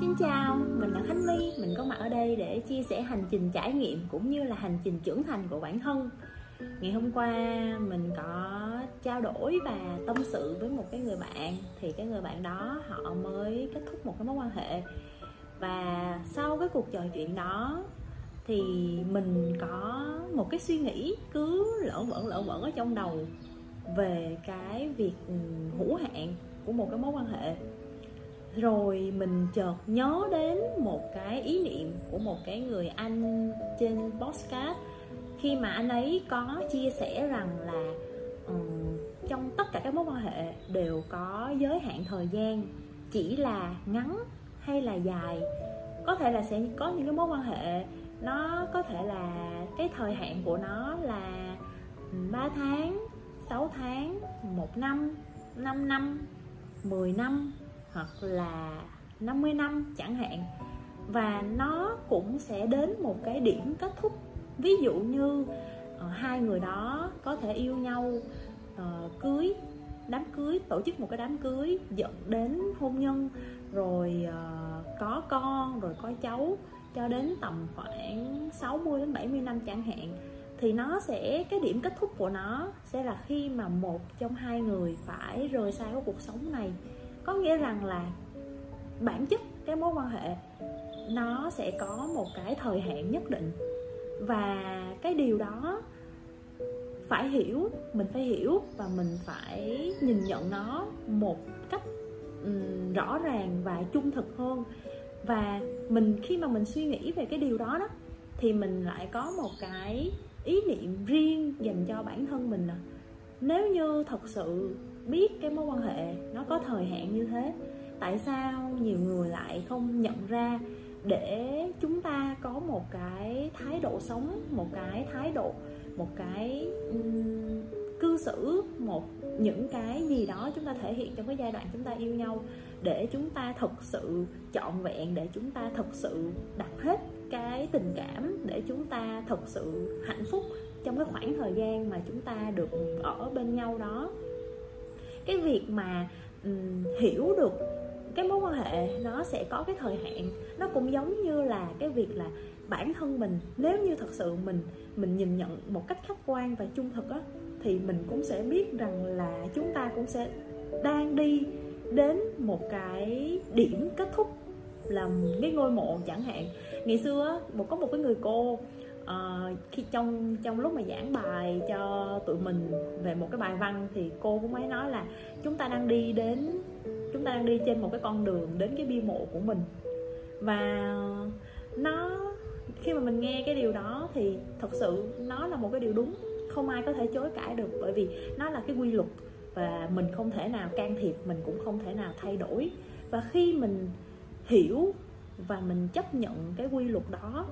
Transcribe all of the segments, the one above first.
Xin chào, mình là Khánh My, mình có mặt ở đây để chia sẻ hành trình trải nghiệm cũng như là hành trình trưởng thành của bản thân. Ngày hôm qua mình có trao đổi và tâm sự với một cái người bạn thì cái người bạn đó họ mới kết thúc một cái mối quan hệ. Và sau cái cuộc trò chuyện đó thì mình có một cái suy nghĩ cứ lỡ vẩn lỡ vẩn ở trong đầu về cái việc ừ, hữu hạn của một cái mối quan hệ rồi mình chợt nhớ đến một cái ý niệm của một cái người anh trên podcast. Khi mà anh ấy có chia sẻ rằng là um, trong tất cả các mối quan hệ đều có giới hạn thời gian chỉ là ngắn hay là dài. Có thể là sẽ có những cái mối quan hệ nó có thể là cái thời hạn của nó là 3 tháng 6 tháng 1 năm 5 năm 10 năm hoặc là 50 năm chẳng hạn. Và nó cũng sẽ đến một cái điểm kết thúc. Ví dụ như uh, hai người đó có thể yêu nhau uh, cưới đám cưới tổ chức một cái đám cưới dẫn đến hôn nhân rồi uh, có con rồi có cháu cho đến tầm khoảng 60 đến 70 năm chẳng hạn thì nó sẽ cái điểm kết thúc của nó sẽ là khi mà một trong hai người phải rời xa cái cuộc sống này có nghĩa rằng là bản chất cái mối quan hệ nó sẽ có một cái thời hạn nhất định. Và cái điều đó phải hiểu mình phải hiểu và mình phải nhìn nhận nó một cách um, rõ ràng và trung thực hơn. Và mình khi mà mình suy nghĩ về cái điều đó đó thì mình lại có một cái ý niệm riêng dành cho bản thân mình à nếu như thật sự biết cái mối quan hệ nó có thời hạn như thế. Tại sao nhiều người lại không nhận ra để chúng ta có một cái thái độ sống một cái thái độ một cái um, cư xử một những cái gì đó chúng ta thể hiện trong cái giai đoạn chúng ta yêu nhau để chúng ta thực sự trọn vẹn để chúng ta thực sự đặt hết cái tình cảm để chúng ta thực sự hạnh phúc trong cái khoảng thời gian mà chúng ta được ở bên nhau đó cái việc mà um, hiểu được cái mối quan hệ nó sẽ có cái thời hạn. Nó cũng giống như là cái việc là bản thân mình nếu như thật sự mình mình nhìn nhận một cách khách quan và trung thực á thì mình cũng sẽ biết rằng là chúng ta cũng sẽ đang đi đến một cái điểm kết thúc là cái ngôi mộ chẳng hạn. Ngày xưa một có một cái người cô uh, khi trong trong lúc mà giảng bài cho tụi mình về một cái bài văn thì cô cũng mới nói là chúng ta đang đi đến chúng ta đang đi trên một cái con đường đến cái bia mộ của mình. Và nó khi mà mình nghe cái điều đó thì thật sự nó là một cái điều đúng không ai có thể chối cãi được bởi vì nó là cái quy luật và mình không thể nào can thiệp mình cũng không thể nào thay đổi. Và khi mình hiểu và mình chấp nhận cái quy luật đó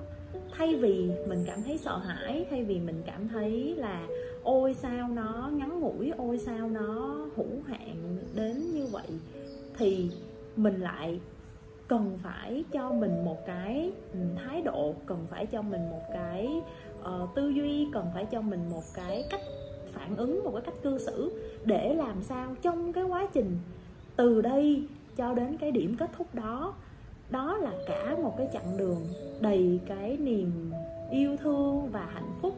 thay vì mình cảm thấy sợ hãi thay vì mình cảm thấy là ôi sao nó ngắn ngủi ôi sao nó hữu hạn đến như vậy? Thì mình lại cần phải cho mình một cái thái độ cần phải cho mình một cái uh, tư duy cần phải cho mình một cái cách phản ứng một cái cách cư xử để làm sao trong cái quá trình từ đây cho đến cái điểm kết thúc đó đó là cả một cái chặng đường đầy cái niềm yêu thương và hạnh phúc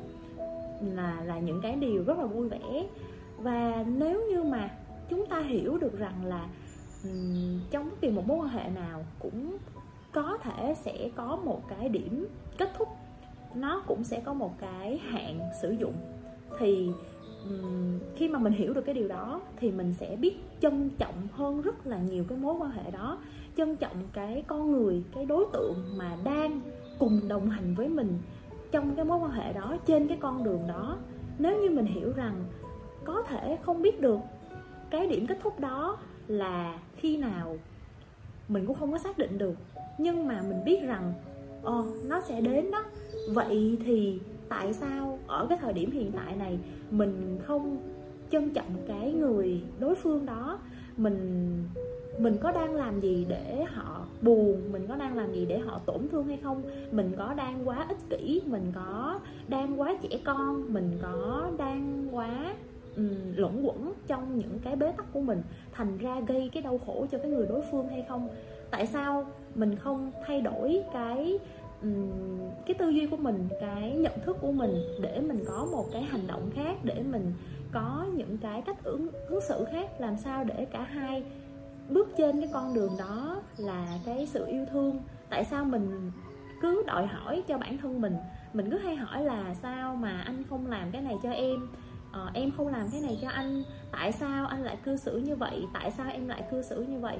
là là những cái điều rất là vui vẻ. Và nếu như mà chúng ta hiểu được rằng là trong bất kỳ một mối quan hệ nào cũng có thể sẽ có một cái điểm kết thúc. Nó cũng sẽ có một cái hạn sử dụng. Thì khi mà mình hiểu được cái điều đó thì mình sẽ biết trân trọng hơn rất là nhiều cái mối quan hệ đó. Trân trọng cái con người cái đối tượng mà đang cùng đồng hành với mình trong cái mối quan hệ đó trên cái con đường đó. Nếu như mình hiểu rằng có thể không biết được cái điểm kết thúc đó là khi nào mình cũng không có xác định được. Nhưng mà mình biết rằng ồ oh, nó sẽ đến đó. Vậy thì tại sao ở cái thời điểm hiện tại này mình không trân trọng cái người đối phương đó? Mình mình có đang làm gì để họ buồn? Mình có đang làm gì để họ tổn thương hay không? Mình có đang quá ích kỷ? Mình có đang quá trẻ con? Mình có đang quá um, luẩn quẩn trong những cái bế tắc của mình? Thành ra gây cái đau khổ cho cái người đối phương hay không? Tại sao mình không thay đổi cái cái tư duy của mình cái nhận thức của mình để mình có một cái hành động khác để mình có những cái cách ứng ứng xử khác làm sao để cả hai bước trên cái con đường đó là cái sự yêu thương. Tại sao mình cứ đòi hỏi cho bản thân mình mình cứ hay hỏi là sao mà anh không làm cái này cho em? Ờ, em không làm cái này cho anh tại sao anh lại cư xử như vậy? Tại sao em lại cư xử như vậy?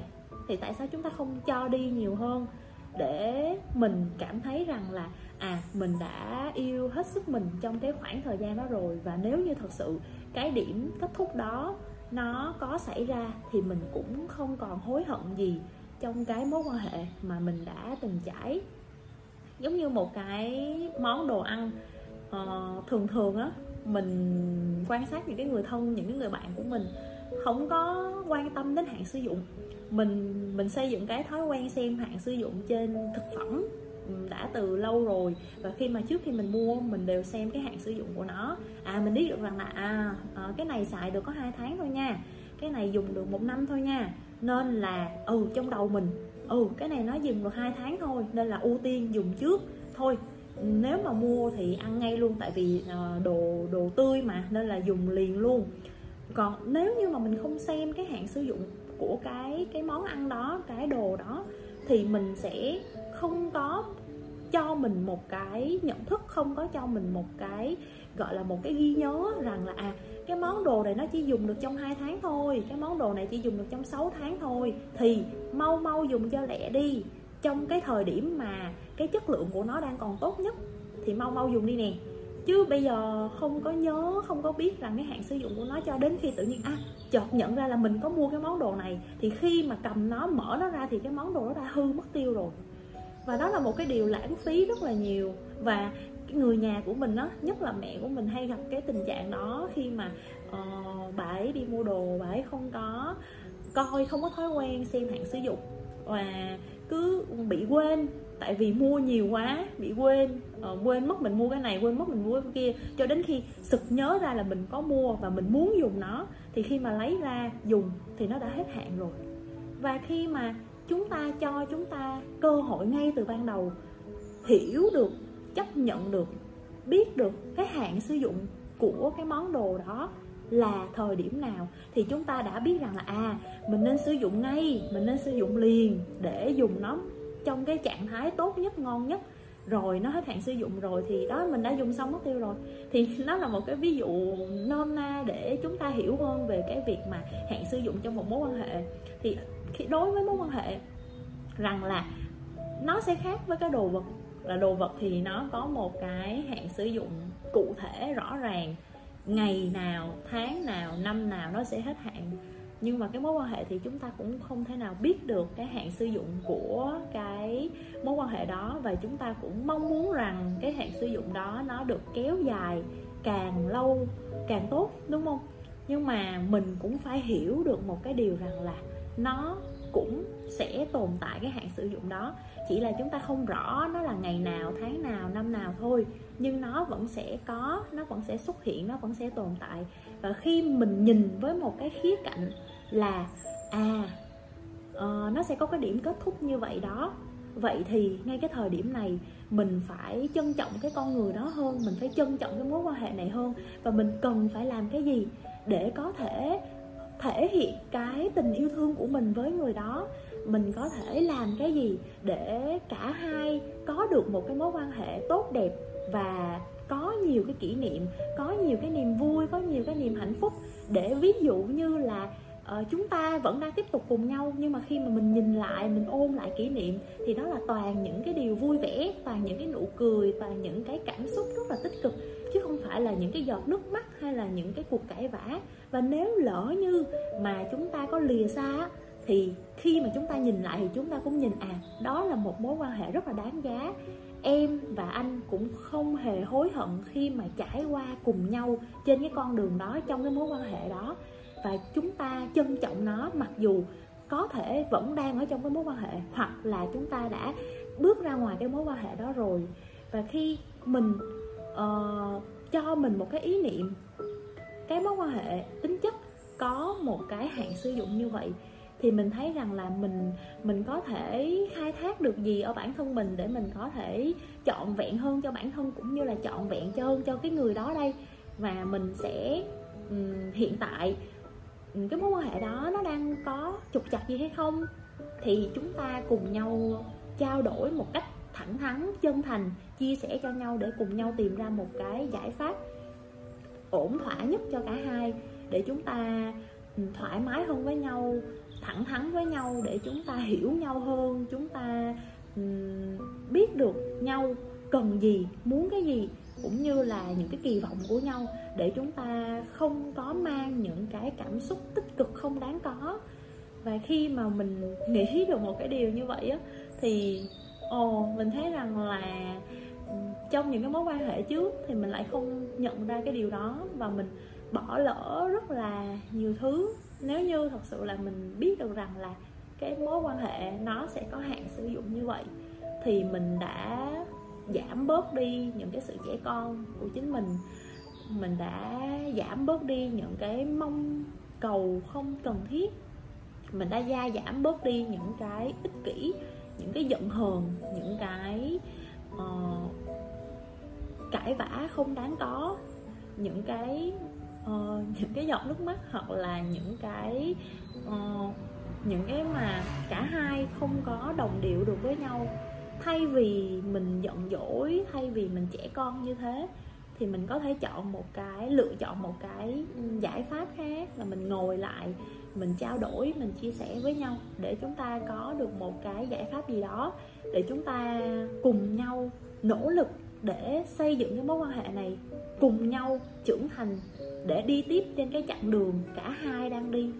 Thì tại sao chúng ta không cho đi nhiều hơn? Để mình cảm thấy rằng là à mình đã yêu hết sức mình trong cái khoảng thời gian đó rồi. Và nếu như thật sự cái điểm kết thúc đó nó có xảy ra thì mình cũng không còn hối hận gì trong cái mối quan hệ mà mình đã từng trải. Giống như một cái món đồ ăn uh, thường thường á mình quan sát những cái người thân những cái người bạn của mình không có quan tâm đến hạn sử dụng. Mình mình xây dựng cái thói quen xem hạn sử dụng trên thực phẩm đã từ lâu rồi. Và khi mà trước khi mình mua mình đều xem cái hạn sử dụng của nó. À mình biết được rằng là à, à cái này xài được có hai tháng thôi nha. Cái này dùng được một năm thôi nha. Nên là ừ trong đầu mình ừ cái này nó dùng được hai tháng thôi nên là ưu tiên dùng trước. Thôi nếu mà mua thì ăn ngay luôn tại vì ờ, đồ đồ tươi mà nên là dùng liền luôn còn nếu như mà mình không xem cái hạn sử dụng của cái cái món ăn đó, cái đồ đó, thì mình sẽ không có cho mình một cái nhận thức, không có cho mình một cái, gọi là, một cái ghi nhớ rằng là à cái món đồ này nó chỉ dùng được trong 2 tháng thôi, cái món đồ này chỉ dùng được trong 6 tháng thôi, thì mau mau dùng cho lẹ đi. Trong cái thời điểm mà cái chất lượng của nó đang còn tốt nhất, thì mau mau dùng đi nè chứ bây giờ không có nhớ không có biết rằng cái hạn sử dụng của nó cho đến khi tự nhiên à chợt nhận ra là mình có mua cái món đồ này. Thì khi mà cầm nó mở nó ra thì cái món đồ nó đã hư mất tiêu rồi. Và đó là một cái điều lãng phí rất là nhiều. Và người nhà của mình á nhất là mẹ của mình hay gặp cái tình trạng đó khi mà uh, bà ấy đi mua đồ bà ấy không có coi không có thói quen xem hạn sử dụng. Và cứ bị quên tại vì mua nhiều quá bị quên uh, quên mất mình mua cái này quên mất mình mua cái kia. Cho đến khi sực nhớ ra là mình có mua và mình muốn dùng nó thì khi mà lấy ra dùng thì nó đã hết hạn rồi. Và khi mà chúng ta cho chúng ta cơ hội ngay từ ban đầu hiểu được chấp nhận được biết được cái hạn sử dụng của cái món đồ đó là thời điểm nào thì chúng ta đã biết rằng là à mình nên sử dụng ngay mình nên sử dụng liền để dùng nó trong cái trạng thái tốt nhất, ngon nhất. Rồi, nó hết hạn sử dụng rồi thì đó, mình đã dùng xong mất tiêu rồi. Thì nó là một cái ví dụ nôm na để chúng ta hiểu hơn về cái việc mà hạn sử dụng trong một mối quan hệ. Thì khi đối với mối quan hệ, rằng là nó sẽ khác với cái đồ vật, là đồ vật thì nó có một cái hạn sử dụng cụ thể, rõ ràng. Ngày nào, tháng nào, năm nào nó sẽ hết hạn nhưng mà cái mối quan hệ thì chúng ta cũng không thể nào biết được cái hạn sử dụng của cái mối quan hệ đó. Và chúng ta cũng mong muốn rằng cái hạn sử dụng đó nó được kéo dài càng lâu, càng tốt, đúng không? Nhưng mà mình cũng phải hiểu được một cái điều rằng là nó cũng sẽ tồn tại cái hạn sử dụng đó. Chỉ là chúng ta không rõ nó là ngày nào, tháng nào, năm nào thôi. Nhưng nó vẫn sẽ có, nó vẫn sẽ xuất hiện, nó vẫn sẽ tồn tại. Và khi mình nhìn với một cái khía cạnh là à uh, nó sẽ có cái điểm kết thúc như vậy đó. Vậy thì ngay cái thời điểm này mình phải trân trọng cái con người đó hơn mình phải trân trọng cái mối quan hệ này hơn. Và mình cần phải làm cái gì để có thể thể hiện cái tình yêu thương của mình với người đó? Mình có thể làm cái gì để cả hai có được một cái mối quan hệ tốt đẹp và có nhiều cái kỷ niệm có nhiều cái niềm vui có nhiều cái niềm hạnh phúc? Để ví dụ như là uh, chúng ta vẫn đang tiếp tục cùng nhau nhưng mà khi mà mình nhìn lại mình ôn lại kỷ niệm thì đó là toàn những cái điều vui vẻ toàn những cái nụ cười toàn những cái cảm xúc rất là tích cực chứ không phải là những cái giọt nước mắt hay là những cái cuộc cãi vã. Và nếu lỡ như mà chúng ta có lìa xa thì khi mà chúng ta nhìn lại thì chúng ta cũng nhìn à đó là một mối quan hệ rất là đáng giá. Em và anh cũng không hề hối hận khi mà trải qua cùng nhau trên cái con đường đó trong cái mối quan hệ đó và chúng ta trân trọng nó mặc dù có thể vẫn đang ở trong cái mối quan hệ hoặc là chúng ta đã bước ra ngoài cái mối quan hệ đó rồi. Và khi mình uh, cho mình một cái ý niệm cái mối quan hệ tính chất có một cái hạn sử dụng như vậy thì mình thấy rằng là mình mình có thể khai thác được gì ở bản thân mình để mình có thể chọn vẹn hơn cho bản thân cũng như là chọn vẹn cho hơn cho cái người đó đây. Và mình sẽ um, hiện tại cái mối quan hệ đó nó đang có trục chặt gì hay không? Thì chúng ta cùng nhau trao đổi một cách thẳng thắn, chân thành, chia sẻ cho nhau để cùng nhau tìm ra một cái giải pháp ổn thỏa nhất cho cả hai để chúng ta ừ, thoải mái hơn với nhau, thẳng thắn với nhau để chúng ta hiểu nhau hơn, chúng ta ừ, biết được nhau cần gì, muốn cái gì cũng như là những cái kỳ vọng của nhau để chúng ta không có mang những cái cảm xúc tích cực không đáng có. Và khi mà mình nghĩ được một cái điều như vậy á, thì, ồ, mình thấy rằng là ừ, trong những cái mối quan hệ trước thì mình lại không nhận ra cái điều đó và mình bỏ lỡ rất là nhiều thứ. Nếu như thật sự là mình biết được rằng là cái mối quan hệ nó sẽ có hạn sử dụng như vậy, thì mình đã giảm bớt đi những cái sự trẻ con của chính mình. Mình đã giảm bớt đi những cái mong cầu không cần thiết. Mình đã gia giảm bớt đi những cái ích kỷ những cái giận hờn những cái uh, cãi vã không đáng có. Những cái uh, những cái giọt nước mắt hoặc là những cái uh, những cái mà cả hai không có đồng điệu được với nhau thay vì mình giận dỗi, thay vì mình trẻ con như thế, thì mình có thể chọn một cái, lựa chọn một cái giải pháp khác là mình ngồi lại, mình trao đổi, mình chia sẻ với nhau để chúng ta có được một cái giải pháp gì đó, để chúng ta cùng nhau nỗ lực để xây dựng cái mối quan hệ này, cùng nhau trưởng thành để đi tiếp trên cái chặng đường cả hai đang đi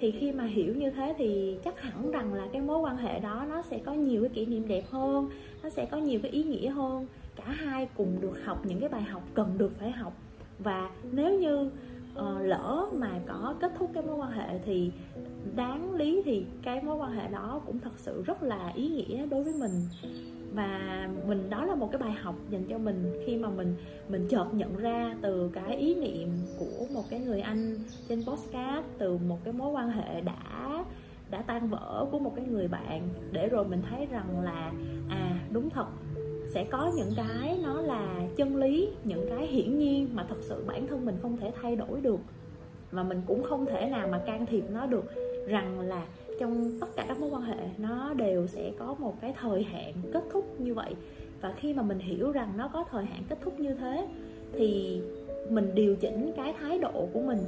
thì khi mà hiểu như thế thì chắc hẳn rằng là cái mối quan hệ đó nó sẽ có nhiều cái kỷ niệm đẹp hơn nó sẽ có nhiều cái ý nghĩa hơn. Cả hai cùng được học những cái bài học cần được phải học. Và nếu như uh, lỡ mà có kết thúc cái mối quan hệ thì đáng lý thì cái mối quan hệ đó cũng thật sự rất là ý nghĩa đối với mình và mình, đó là một cái bài học dành cho mình khi mà mình mình chợt nhận ra từ cái ý niệm của một cái người anh trên postcard từ một cái mối quan hệ đã đã tan vỡ của một cái người bạn, để rồi mình thấy rằng là à đúng thật, sẽ có những cái nó là chân lý, những cái hiển nhiên mà thật sự bản thân mình không thể thay đổi được. Và mình cũng không thể nào mà can thiệp nó được rằng là trong tất cả các mối quan hệ, nó đều sẽ có một cái thời hạn kết thúc như vậy. Và khi mà mình hiểu rằng nó có thời hạn kết thúc như thế, thì mình điều chỉnh cái thái độ của mình,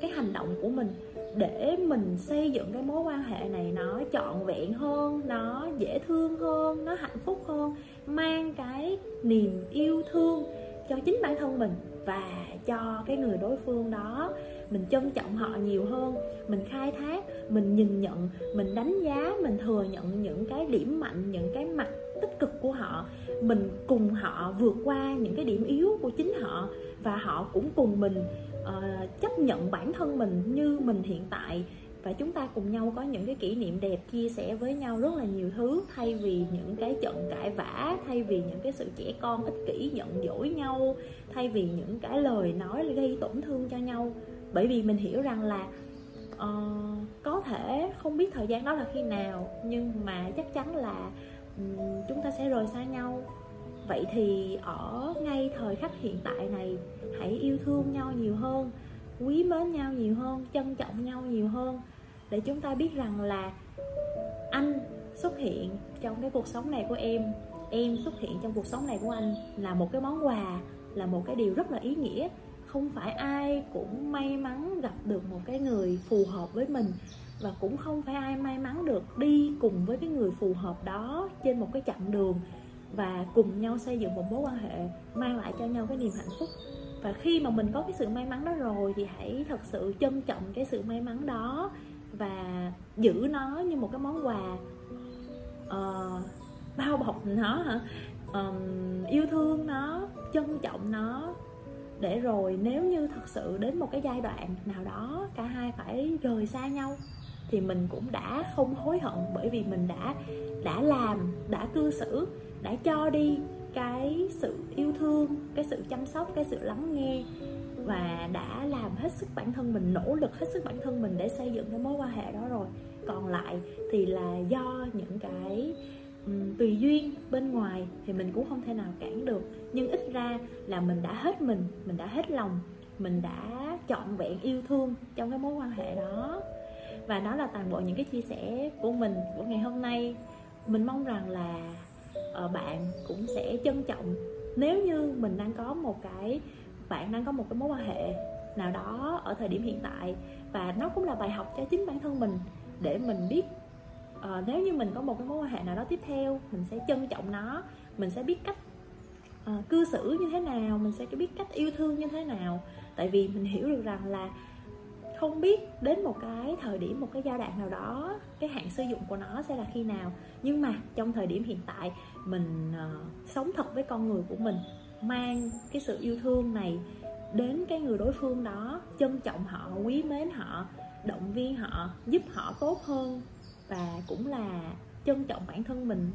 cái hành động của mình để mình xây dựng cái mối quan hệ này nó trọn vẹn hơn, nó dễ thương hơn, nó hạnh phúc hơn, mang cái niềm yêu thương cho chính bản thân mình và cho cái người đối phương đó mình trân trọng họ nhiều hơn. Mình khai thác mình nhìn nhận mình đánh giá mình thừa nhận những cái điểm mạnh những cái mặt tích cực của họ. Mình cùng họ vượt qua những cái điểm yếu của chính họ và họ cũng cùng mình uh, chấp nhận bản thân mình như mình hiện tại. Và chúng ta cùng nhau có những cái kỷ niệm đẹp chia sẻ với nhau rất là nhiều thứ thay vì những cái trận cãi vã thay vì những cái sự trẻ con ích kỷ giận dỗi nhau thay vì những cái lời nói gây tổn thương cho nhau bởi vì mình hiểu rằng là uh, có thể không biết thời gian đó là khi nào nhưng mà chắc chắn là um, chúng ta sẽ rời xa nhau. Vậy thì ở ngay thời khắc hiện tại này hãy yêu thương nhau nhiều hơn quý mến nhau nhiều hơn trân trọng nhau nhiều hơn để chúng ta biết rằng là anh xuất hiện trong cái cuộc sống này của em em xuất hiện trong cuộc sống này của anh là một cái món quà là một cái điều rất là ý nghĩa không phải ai cũng may mắn gặp được một cái người phù hợp với mình và cũng không phải ai may mắn được đi cùng với cái người phù hợp đó trên một cái chặng đường và cùng nhau xây dựng một mối quan hệ mang lại cho nhau cái niềm hạnh phúc. Và khi mà mình có cái sự may mắn đó rồi thì hãy thật sự trân trọng cái sự may mắn đó và giữ nó như một cái món quà uh, bao bọc nó hả? Um, yêu thương nó trân trọng nó để rồi nếu như thật sự đến một cái giai đoạn nào đó cả hai phải rời xa nhau, thì mình cũng đã không hối hận bởi vì mình đã đã làm, đã cư xử, đã cho đi cái sự yêu thương, cái sự chăm sóc, cái sự lắng nghe và đã làm hết sức bản thân mình, nỗ lực hết sức bản thân mình để xây dựng cái mối quan hệ đó rồi. Còn lại thì là do những cái um, tùy duyên bên ngoài thì mình cũng không thể nào cản được. Nhưng ít ra là mình đã hết mình mình đã hết lòng mình đã trọn vẹn yêu thương trong cái mối quan hệ đó. Và đó là toàn bộ những cái chia sẻ của mình của ngày hôm nay. Mình mong rằng là uh, bạn cũng sẽ trân trọng. Nếu như mình đang có một cái bạn đang có một cái mối quan hệ nào đó ở thời điểm hiện tại và nó cũng là bài học cho chính bản thân mình để mình biết uh, nếu như mình có một cái mối quan hệ nào đó tiếp theo mình sẽ trân trọng nó mình sẽ biết cách uh, cư xử như thế nào mình sẽ biết cách yêu thương như thế nào. Tại vì mình hiểu được rằng là không biết đến một cái thời điểm một cái giai đoạn nào đó cái hạn sử dụng của nó sẽ là khi nào. Nhưng mà trong thời điểm hiện tại mình uh, sống thật với con người của mình mang cái sự yêu thương này đến cái người đối phương đó trân trọng họ quý mến họ động viên họ giúp họ tốt hơn và cũng là trân trọng bản thân mình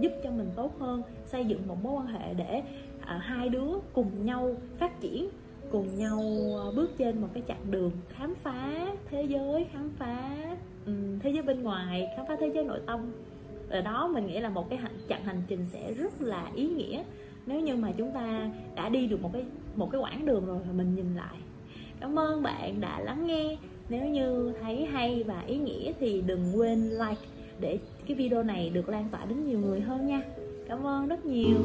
giúp cho mình tốt hơn xây dựng một mối quan hệ để à, hai đứa cùng nhau phát triển cùng nhau ờ, bước trên một cái chặng đường khám phá thế giới khám phá um, thế giới bên ngoài khám phá thế giới nội tâm. Và đó mình nghĩ là một cái hành, chặng hành trình sẽ rất là ý nghĩa. Nếu như mà chúng ta đã đi được một cái một cái quãng đường rồi mình nhìn lại. Cảm ơn bạn đã lắng nghe nếu như thấy hay và ý nghĩa thì đừng quên like để cái video này được lan tỏa đến nhiều người hơn nha. Cảm ơn rất nhiều.